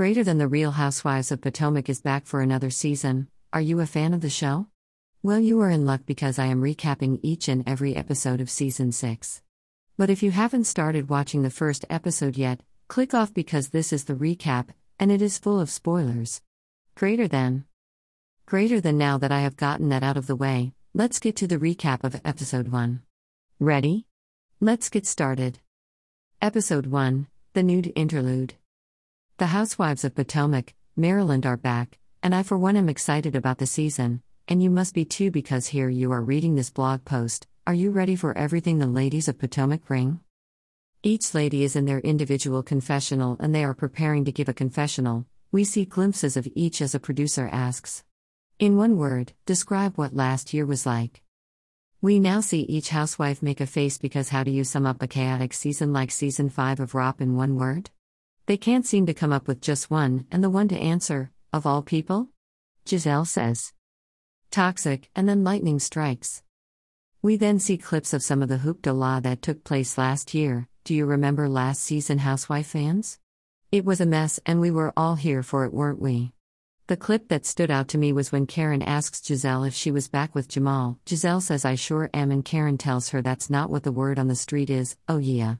Greater Than the Real Housewives of Potomac is back for another season. Are you a fan of the show? Well, you are in luck because I am recapping each and every episode of season 6. But if you haven't started watching the first episode yet, click off because this is the recap, and it is full of spoilers. Greater than. Greater than now that I have gotten that out of the way, let's get to the recap of episode 1. Ready? Let's get started. Episode 1 The Nude Interlude. The Housewives of Potomac, Maryland are back, and I for one am excited about the season, and you must be too because here you are reading this blog post. Are you ready for everything the ladies of Potomac bring? Each lady is in their individual confessional and they are preparing to give a confessional. We see glimpses of each as a producer asks. In one word, describe what last year was like. We now see each housewife make a face because how do you sum up a chaotic season like season 5 of ROP in one word? They can't seem to come up with just one, and the one to answer, of all people? Gizelle says. Toxic, and then lightning strikes. We then see clips of some of the hoopla that took place last year. Do you remember last season, Housewife fans? It was a mess, and we were all here for it, weren't we? The clip that stood out to me was when Karen asks Gizelle if she was back with Jamal. Gizelle says, I sure am, and Karen tells her that's not what the word on the street is. Oh, yeah.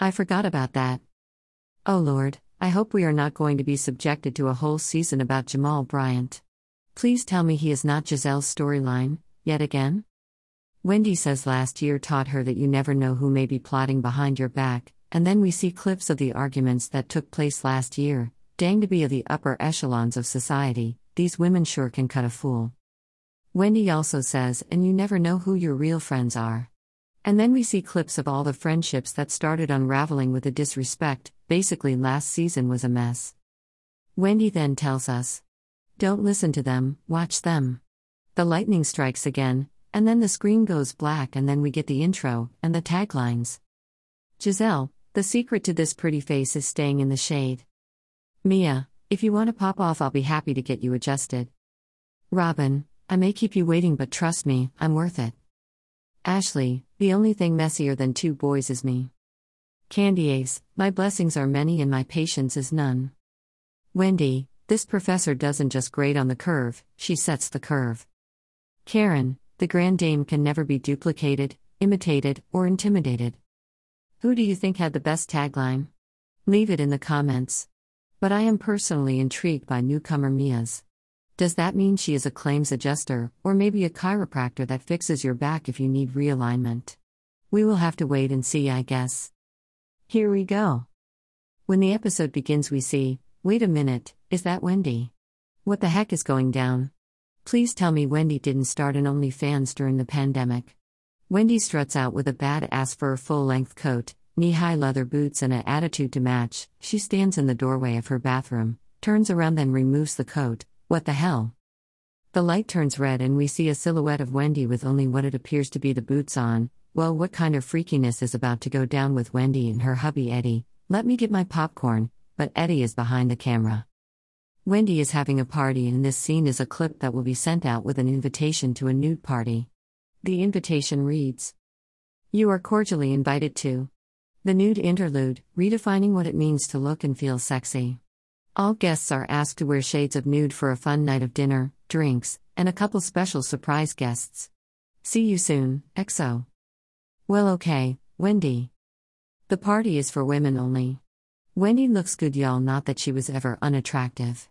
I forgot about that. Oh Lord, I hope we are not going to be subjected to a whole season about Jamal Bryant. Please tell me he is not Gizelle's storyline, yet again? Wendy says last year taught her that you never know who may be plotting behind your back, and then we see clips of the arguments that took place last year. Dang to be of the upper echelons of society, these women sure can cut a fool. Wendy also says, and you never know who your real friends are. And then we see clips of all the friendships that started unraveling with the disrespect, basically, last season was a mess. Wendy then tells us Don't listen to them, watch them. The lightning strikes again, and then the screen goes black, and then we get the intro and the taglines. Gizelle, the secret to this pretty face is staying in the shade. Mia, if you want to pop off, I'll be happy to get you adjusted. Robyn, I may keep you waiting, but trust me, I'm worth it. Ashley, the only thing messier than two boys is me. Candiace, my blessings are many and my patience is none. Wendy, this professor doesn't just grade on the curve, she sets the curve. Karen, the grand dame can never be duplicated, imitated, or intimidated. Who do you think had the best tagline? Leave it in the comments. But I am personally intrigued by newcomer Mia's. Does that mean she is a claims adjuster, or maybe a chiropractor that fixes your back if you need realignment? We will have to wait and see, I guess. Here we go. When the episode begins, we see wait a minute, is that Wendy? What the heck is going down? Please tell me Wendy didn't start an OnlyFans during the pandemic. Wendy struts out with a badass fur full length coat, knee high leather boots, and an attitude to match. She stands in the doorway of her bathroom, turns around, then removes the coat, what the hell? The light turns red and we see a silhouette of Wendy with only what it appears to be the boots on. Well, what kind of freakiness is about to go down with Wendy and her hubby Eddie? Let me get my popcorn, but Eddie is behind the camera. Wendy is having a party, and this scene is a clip that will be sent out with an invitation to a nude party. The invitation reads You are cordially invited to the nude interlude, redefining what it means to look and feel sexy. All guests are asked to wear shades of nude for a fun night of dinner, drinks, and a couple special surprise guests. See you soon, XO. Well, okay, Wendy. The party is for women only. Wendy looks good, y'all, not that she was ever unattractive.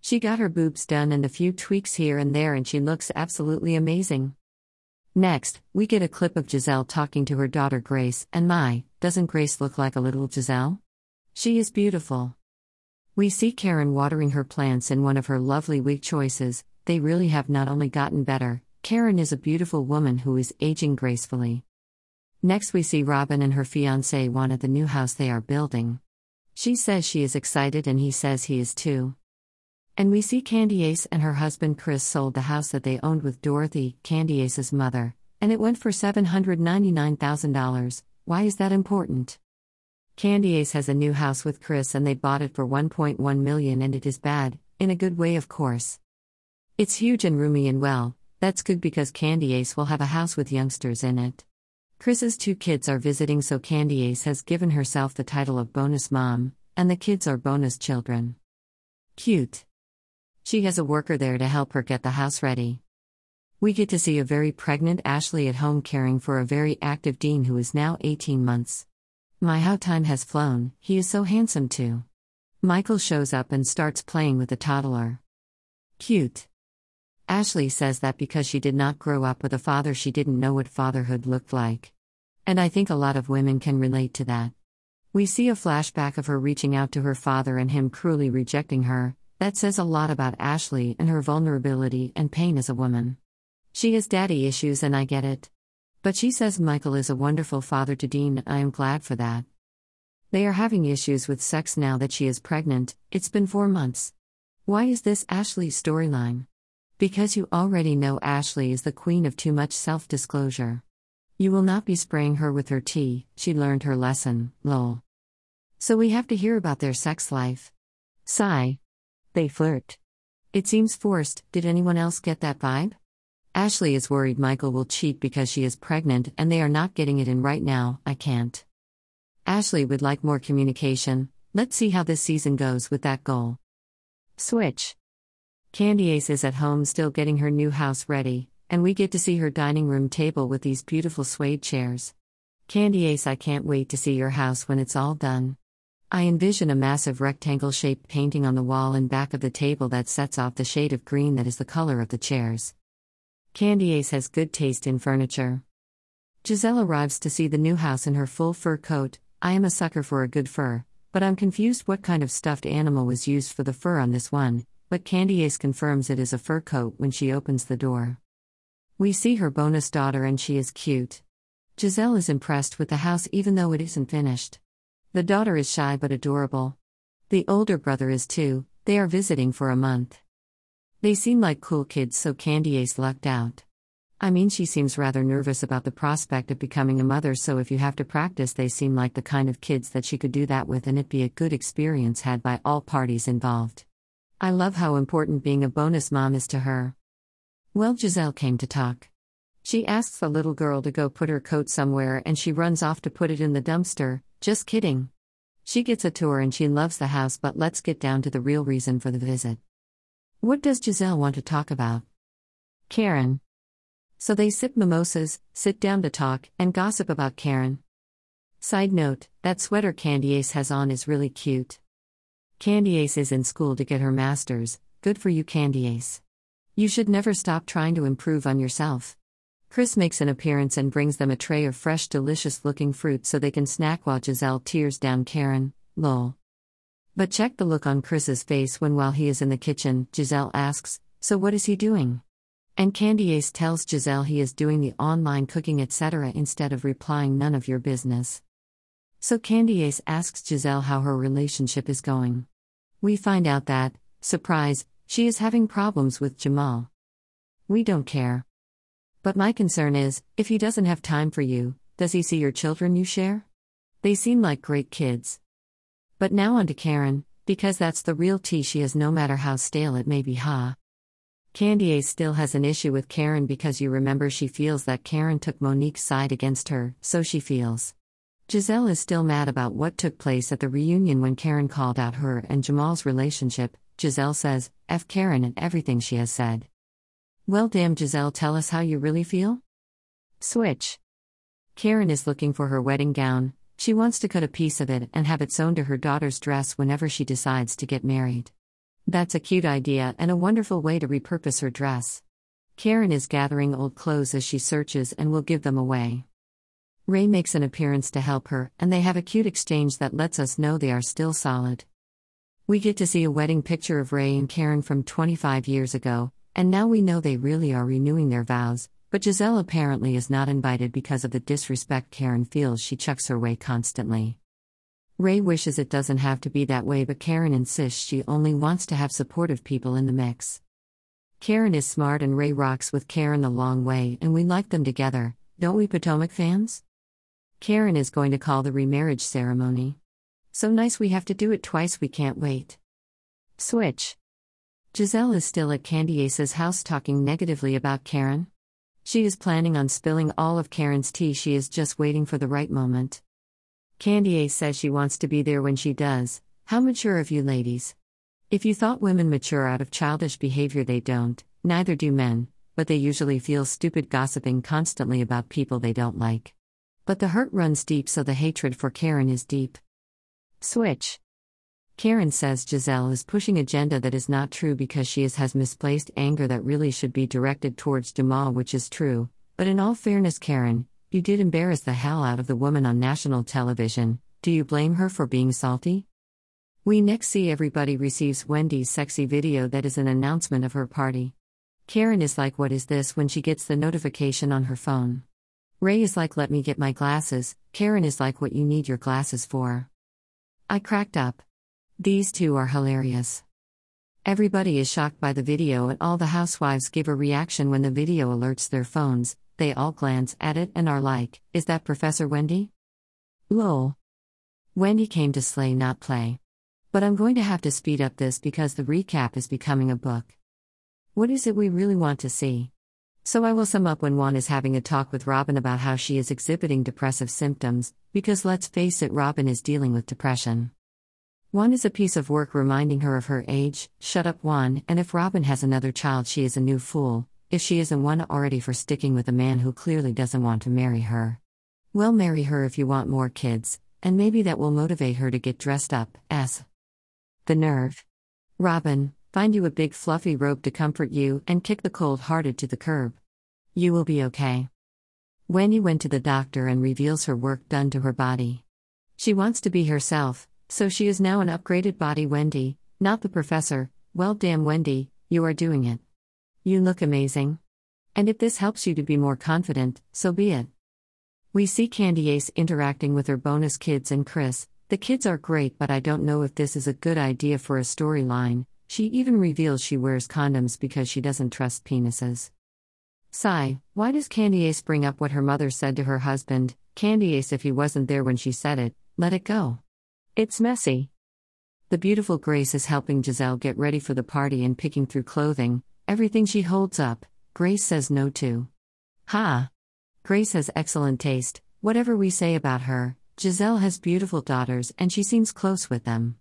She got her boobs done and a few tweaks here and there, and she looks absolutely amazing. Next, we get a clip of Gizelle talking to her daughter Grace, and my, doesn't Grace look like a little Gizelle? She is beautiful. We see Karen watering her plants in one of her lovely wig choices. They really have not only gotten better, Karen is a beautiful woman who is aging gracefully. Next, we see Robyn and her fiance Juan at the new house they are building. She says she is excited and he says he is too. And we see Candiace and her husband Chris sold the house that they owned with Dorothy, Candiace's mother, and it went for $799,000. Why is that important? Candiace has a new house with Chris and they bought it for 1.1 million and it is bad, in a good way of course. It's huge and roomy and well, that's good because Candiace will have a house with youngsters in it. Chris's two kids are visiting so Candiace has given herself the title of bonus mom, and the kids are bonus children. Cute. She has a worker there to help her get the house ready. We get to see a very pregnant Ashley at home caring for a very active Dean who is now 18 months. My, how time has flown, he is so handsome too. Michael shows up and starts playing with the toddler. Cute. Ashley says that because she did not grow up with a father, she didn't know what fatherhood looked like. And I think a lot of women can relate to that. We see a flashback of her reaching out to her father and him cruelly rejecting her. That says a lot about Ashley and her vulnerability and pain as a woman. She has daddy issues, and I get it. But she says Michael is a wonderful father to Dean, I am glad for that. They are having issues with sex now that she is pregnant, it's been four months. Why is this Ashley's storyline? Because you already know Ashley is the queen of too much self disclosure. You will not be spraying her with her tea, she learned her lesson, lol. So we have to hear about their sex life. Sigh. They flirt. It seems forced, did anyone else get that vibe? Ashley is worried Michael will cheat because she is pregnant and they are not getting it in right now, I can't. Ashley would like more communication, let's see how this season goes with that goal. Switch. Candiace is at home still getting her new house ready, and we get to see her dining room table with these beautiful suede chairs. Candiace, I can't wait to see your house when it's all done. I envision a massive rectangle shaped painting on the wall and back of the table that sets off the shade of green that is the color of the chairs. Candiace has good taste in furniture. Gizelle arrives to see the new house in her full fur coat. I am a sucker for a good fur, but I'm confused what kind of stuffed animal was used for the fur on this one, but Candiace confirms it is a fur coat when she opens the door. We see her bonus daughter and she is cute. Gizelle is impressed with the house even though it isn't finished. The daughter is shy but adorable. The older brother is too, they are visiting for a month. They seem like cool kids, so Candiace lucked out. I mean, she seems rather nervous about the prospect of becoming a mother, so if you have to practice, they seem like the kind of kids that she could do that with and it'd be a good experience had by all parties involved. I love how important being a bonus mom is to her. Well, Gizelle came to talk. She asks the little girl to go put her coat somewhere and she runs off to put it in the dumpster. Just kidding. She gets a tour and she loves the house, but let's get down to the real reason for the visit. What does Gizelle want to talk about? Karen. So they sip mimosas, sit down to talk, and gossip about Karen. Side note that sweater Candiace has on is really cute. Candiace is in school to get her master's, good for you, Candiace. You should never stop trying to improve on yourself. Chris makes an appearance and brings them a tray of fresh, delicious looking fruit so they can snack while Gizelle tears down Karen. Lol. But check the look on Chris's face when, while he is in the kitchen, Gizelle asks, So what is he doing? And Candiace tells Gizelle he is doing the online cooking, etc., instead of replying, None of your business. So Candiace asks Gizelle how her relationship is going. We find out that, surprise, she is having problems with Jamal. We don't care. But my concern is if he doesn't have time for you, does he see your children you share? They seem like great kids. But now on to Karen, because that's the real tea she has no matter how stale it may be, ha. Candiace still has an issue with Karen because you remember she feels that Karen took Monique's side against her, so she feels. Gizelle is still mad about what took place at the reunion when Karen called out her and Jamal's relationship. Gizelle says, F Karen and everything she has said. Well, damn, Gizelle, tell us how you really feel? Switch. Karen is looking for her wedding gown, she wants to cut a piece of it and have it sewn to her daughter's dress whenever she decides to get married. That's a cute idea and a wonderful way to repurpose her dress. Karen is gathering old clothes as she searches and will give them away. Ray makes an appearance to help her, and they have a cute exchange that lets us know they are still solid. We get to see a wedding picture of Ray and Karen from 25 years ago, and now we know they really are renewing their vows, but Gizelle apparently is not invited because of the disrespect Karen feels she chucks her way constantly. Ray wishes it doesn't have to be that way, but Karen insists she only wants to have supportive people in the mix. Karen is smart and Ray rocks with Karen the long way, and we like them together, don't we, Potomac fans? Karen is going to call the remarriage ceremony. So nice we have to do it twice, we can't wait. Switch. Gizelle is still at Candiace's house talking negatively about Karen. She is planning on spilling all of Karen's tea, she is just waiting for the right moment. Candiace says she wants to be there when she does. How mature of you ladies. If you thought women mature out of childish behavior, they don't, neither do men, but they usually feel stupid gossiping constantly about people they don't like. But the hurt runs deep, so the hatred for Karen is deep. Switch. Karen says Gizelle is pushing agenda that is not true because she is, has misplaced anger that really should be directed towards Jamal, which is true. But in all fairness, Karen, you did embarrass the hell out of the woman on national television. Do you blame her for being salty? We next see everybody receives Wendy's sexy video that is an announcement of her party. Karen is like, What is this when she gets the notification on her phone? Ray is like, Let me get my glasses. Karen is like, What you need your glasses for? I cracked up. These two are hilarious. Everybody is shocked by the video, and all the housewives give a reaction when the video alerts their phones. They all glance at it and are like, Is that Professor Wendy? Lol. Wendy came to slay, not play. But I'm going to have to speed up this because the recap is becoming a book. What is it we really want to see? So I will sum up when Juan is having a talk with Robyn about how she is exhibiting depressive symptoms, because let's face it, Robyn is dealing with depression. Juan is a piece of work reminding her of her age, shut up Juan, and if Robyn has another child, she is a new fool, if she isn't one already for sticking with a man who clearly doesn't want to marry her. Well, marry her if you want more kids, and maybe that will motivate her to get dressed up, as. The nerve. Robyn, find you a big fluffy robe to comfort you, and kick the cold hearted to the curb. You will be okay. Wendy went to the doctor and reveals her work done to her body. She wants to be herself, so she is now an upgraded body Wendy, not the professor. Well, damn, Wendy, you are doing it. You look amazing. And if this helps you to be more confident, so be it. We see Candiace interacting with her bonus kids and Chris. The kids are great, but I don't know if this is a good idea for a storyline. She even reveals she wears condoms because she doesn't trust penises. Sigh, why does Candiace bring up what her mother said to her husband? Candiace, if he wasn't there when she said it, let it go. It's messy. The beautiful Grace is helping Gizelle get ready for the party and picking through clothing, everything she holds up, Grace says no to. Ha! Grace has excellent taste, whatever we say about her, Gizelle has beautiful daughters and she seems close with them.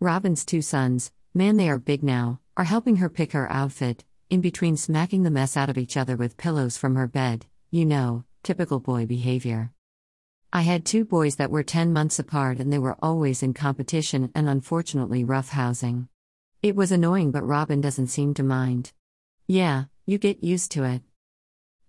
Robyn's two sons, Man, they are big now, are helping her pick her outfit, in between smacking the mess out of each other with pillows from her bed, you know, typical boy behavior. I had two boys that were 10 months apart and they were always in competition and unfortunately rough housing. It was annoying, but Robyn doesn't seem to mind. Yeah, you get used to it.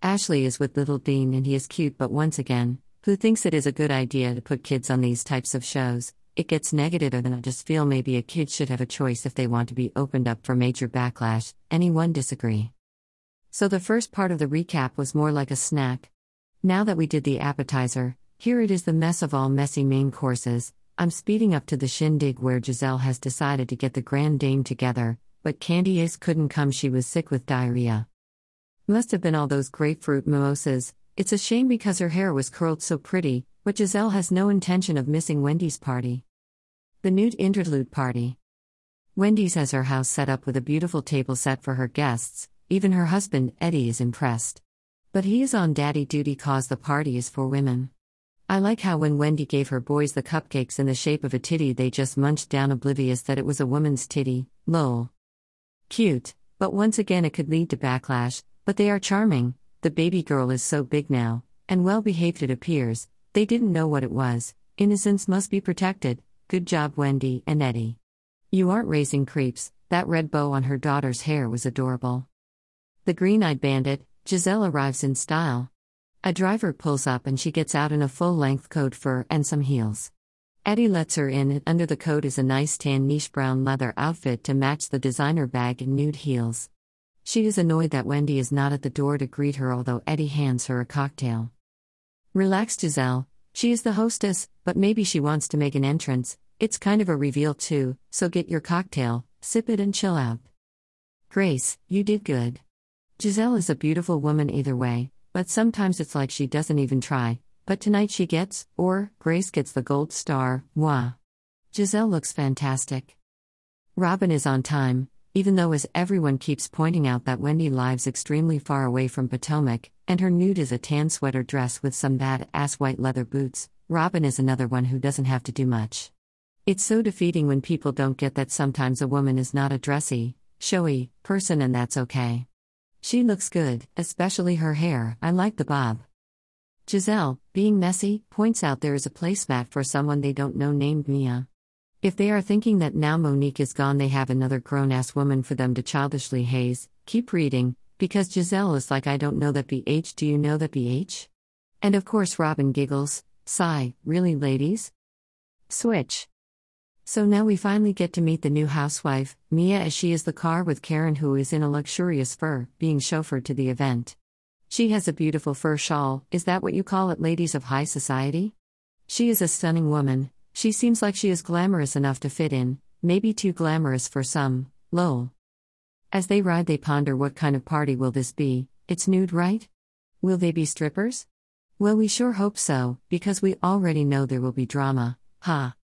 Ashley is with little Dean and he is cute, but once again, who thinks it is a good idea to put kids on these types of shows? it gets negative, and I just feel maybe a kid should have a choice if they want to be opened up for major backlash. Anyone disagree? So the first part of the recap was more like a snack. Now that we did the appetizer, here it is the mess of all messy main courses. I'm speeding up to the shindig where Gizelle has decided to get the Grand Dame together, but Candiace couldn't come, she was sick with diarrhea. Must have been all those grapefruit mimosas. It's a shame because her hair was curled so pretty, but Gizelle has no intention of missing Wendy's party. The nude interlude party. Wendy's has her house set up with a beautiful table set for her guests, even her husband, Eddie, is impressed. But he is on daddy duty cause the party is for women. I like how when Wendy gave her boys the cupcakes in the shape of a titty, they just munched down oblivious that it was a woman's titty, lol. Cute, but once again it could lead to backlash, but they are charming. The baby girl is so big now, and well behaved it appears, they didn't know what it was. Innocence must be protected, Good job, Wendy and Eddie. You aren't raising creeps, that red bow on her daughter's hair was adorable. The green eyed bandit, Gizelle arrives in style. A driver pulls up and she gets out in a full length coat fur and some heels. Eddie lets her in, and under the coat is a nice tan niche brown leather outfit to match the designer bag and nude heels. She is annoyed that Wendy is not at the door to greet her, although Eddie hands her a cocktail. Relax, Gizelle, she is the hostess, but maybe she wants to make an entrance. It's kind of a reveal too, so get your cocktail, sip it, and chill out. Grace, you did good. Gizelle is a beautiful woman either way, but sometimes it's like she doesn't even try. But tonight she gets, or Grace gets the gold star, moi. Gizelle looks fantastic. Robyn is on time, even though, as everyone keeps pointing out, that Wendy lives extremely far away from Potomac, and her nude is a tan sweater dress with some bad ass white leather boots, Robyn is another one who doesn't have to do much. It's so defeating when people don't get that sometimes a woman is not a dressy, showy person and that's okay. She looks good, especially her hair, I like the bob. Gizelle, being messy, points out there is a placemat for someone they don't know named Mia. If they are thinking that now Monique is gone, they have another grown ass woman for them to childishly haze. Keep reading, because Gizelle is like, I don't know that BH, do you know that BH? And of course, Robyn giggles, sigh, really, ladies? Switch. So now we finally get to meet the new housewife, Mia, as she is the car with Karen, who is in a luxurious fur, being chauffeured to the event. She has a beautiful fur shawl, is that what you call it, ladies of high society? She is a stunning woman, she seems like she is glamorous enough to fit in, maybe too glamorous for some, lol. As they ride, they ponder what kind of party will this be? It's nude, right? Will they be strippers? Well, we sure hope so, because we already know there will be drama, ha. Huh?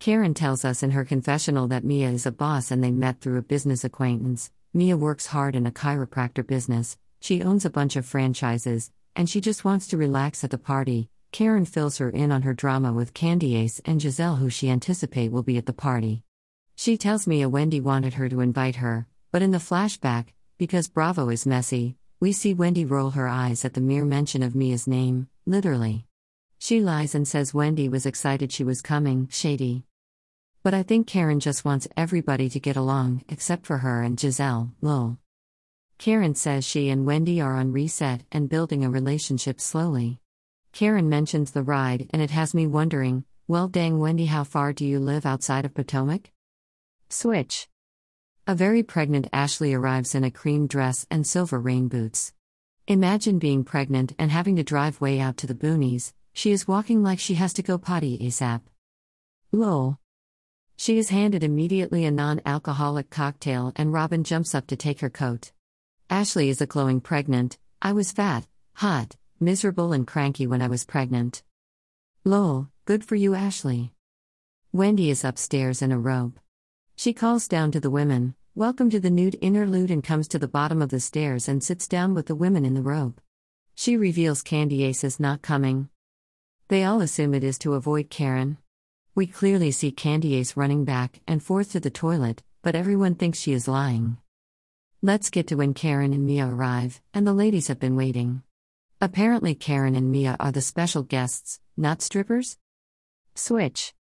Karen tells us in her confessional that Mia is a boss and they met through a business acquaintance. Mia works hard in a chiropractor business, she owns a bunch of franchises, and she just wants to relax at the party, Karen fills her in on her drama with Candiace and Gizelle, who she anticipate will be at the party. She tells Mia Wendy wanted her to invite her, but in the flashback, because Bravo is messy, we see Wendy roll her eyes at the mere mention of Mia's name, literally. She lies and says Wendy was excited she was coming, shady. But I think Karen just wants everybody to get along, except for her and Gizelle, lol. Karen says she and Wendy are on reset and building a relationship slowly. Karen mentions the ride, and it has me wondering well, dang, Wendy, how far do you live outside of Potomac? Switch. A very pregnant Ashley arrives in a cream dress and silver rain boots. Imagine being pregnant and having to drive way out to the boonies, she is walking like she has to go potty ASAP. Lol. She is handed immediately a non alcoholic cocktail, and Robyn jumps up to take her coat. Ashley is a glowing pregnant. I was fat, hot, miserable and cranky when I was pregnant. Lol, good for you, Ashley. Wendy is upstairs in a robe. She calls down to the women, Welcome to the nude interlude, and comes to the bottom of the stairs and sits down with the women in the robe. She reveals Candiace is not coming. They all assume it is to avoid Karen. We clearly see Candiace running back and forth to the toilet, but everyone thinks she is lying. Let's get to when Karen and Mia arrive, and the ladies have been waiting. Apparently, Karen and Mia are the special guests, not strippers? Switch.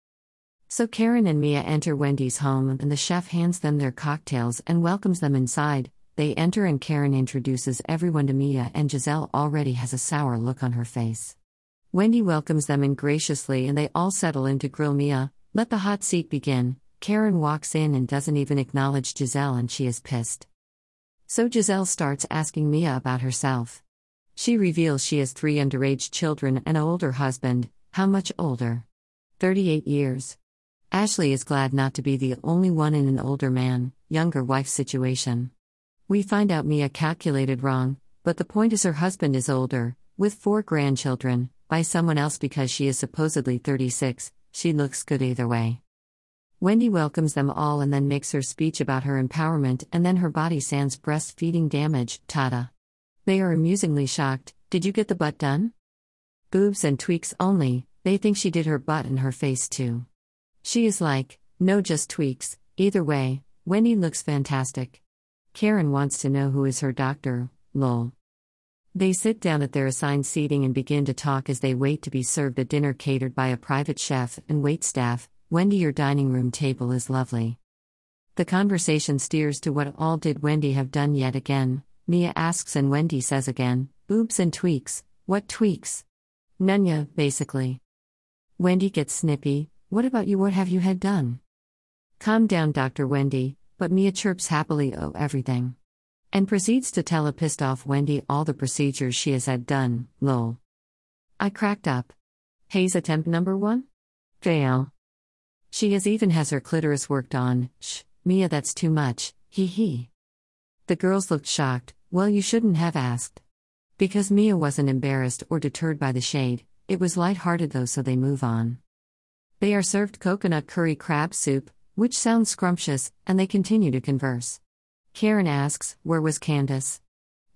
So Karen and Mia enter Wendy's home, and the chef hands them their cocktails and welcomes them inside. They enter, and Karen introduces everyone to Mia, and Gizelle already has a sour look on her face. Wendy welcomes them in graciously, and they all settle into grill Mia. Let the hot seat begin. Karen walks in and doesn't even acknowledge Gizelle, and she is pissed. So Gizelle starts asking Mia about herself. She reveals she has three underage children and an older husband. How much older? 38 years. Ashley is glad not to be the only one in an older man, younger wife situation. We find out Mia calculated wrong, but the point is her husband is older, with four grandchildren, by someone else because she is supposedly 36. She looks good either way. Wendy welcomes them all and then makes her speech about her empowerment and then her body sans breastfeeding damage, tada. They are amusingly shocked. Did you get the butt done? Boobs and tweaks only, they think she did her butt and her face too. She is like, no, just tweaks. Either way, Wendy looks fantastic. Karen wants to know who is her doctor, lol. They sit down at their assigned seating and begin to talk as they wait to be served a dinner catered by a private chef and wait staff. Wendy, your dining room table is lovely. The conversation steers to what all did Wendy have done yet again. Mia asks and Wendy says again, boobs and tweaks. What tweaks? Nunya, basically. Wendy gets snippy, what about you? What have you had done? Calm down, Dr. Wendy, but Mia chirps happily, oh, everything. And proceeds to tell a pissed off Wendy all the procedures she has had done, lol. I cracked up. Haze attempt number one? Fail. She has even has her clitoris worked on, shh, Mia, that's too much, hee hee. The girls looked shocked, well, you shouldn't have asked. Because Mia wasn't embarrassed or deterred by the shade, it was light-hearted though, so they move on. They are served coconut curry crab soup, which sounds scrumptious, and they continue to converse. Karen asks, Where was Candace?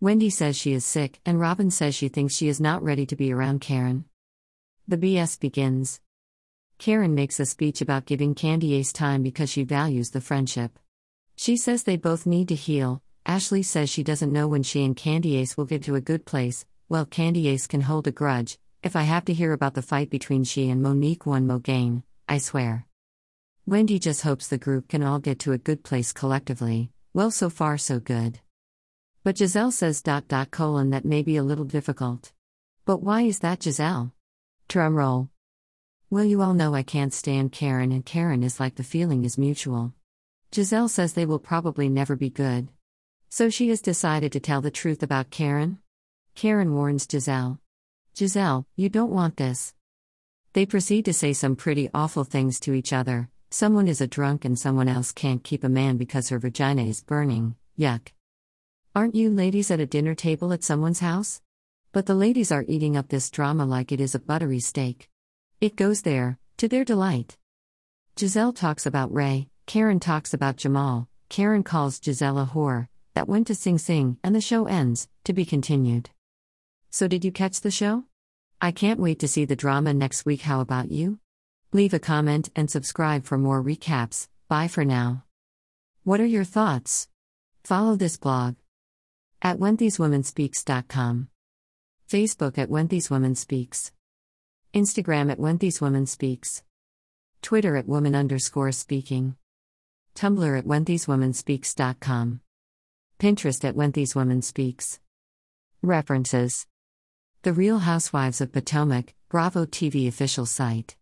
Wendy says she is sick, and Robyn says she thinks she is not ready to be around Karen. The BS begins. Karen makes a speech about giving Candiace time because she values the friendship. She says they both need to heal. Ashley says she doesn't know when she and Candiace will get to a good place. Well, Candiace can hold a grudge. If I have to hear about the fight between she and Monique one mo gain, I swear. Wendy just hopes the group can all get to a good place collectively. Well, so far so good. But Gizelle says dot dot colon that may be a little difficult. But why is that Gizelle? Drum roll. Well, you all know I can't stand Karen, and Karen is like the feeling is mutual. Gizelle says they will probably never be good. So she has decided to tell the truth about Karen? Karen warns Gizelle. Gizelle, you don't want this. They proceed to say some pretty awful things to each other. Someone is a drunk and someone else can't keep a man because her vagina is burning. Yuck. Aren't you ladies at a dinner table at someone's house? But the ladies are eating up this drama like it is a buttery steak. It goes there, to their delight. Gizelle talks about Ray, Karen talks about Jamal, Karen calls Gizelle a whore, that went to Sing Sing, and the show ends, to be continued. So, did you catch the show? I can't wait to see the drama next week. How about you? Leave a comment and subscribe for more recaps. Bye for now. What are your thoughts? Follow this blog at whenthiswomanspeaks.com. Facebook at When. Instagram at When. Twitter at Woman underscore speaking. Tumblr at whenthiswomanspeaks.com. Pinterest at When. References The Real Housewives of Potomac, Bravo TV official site.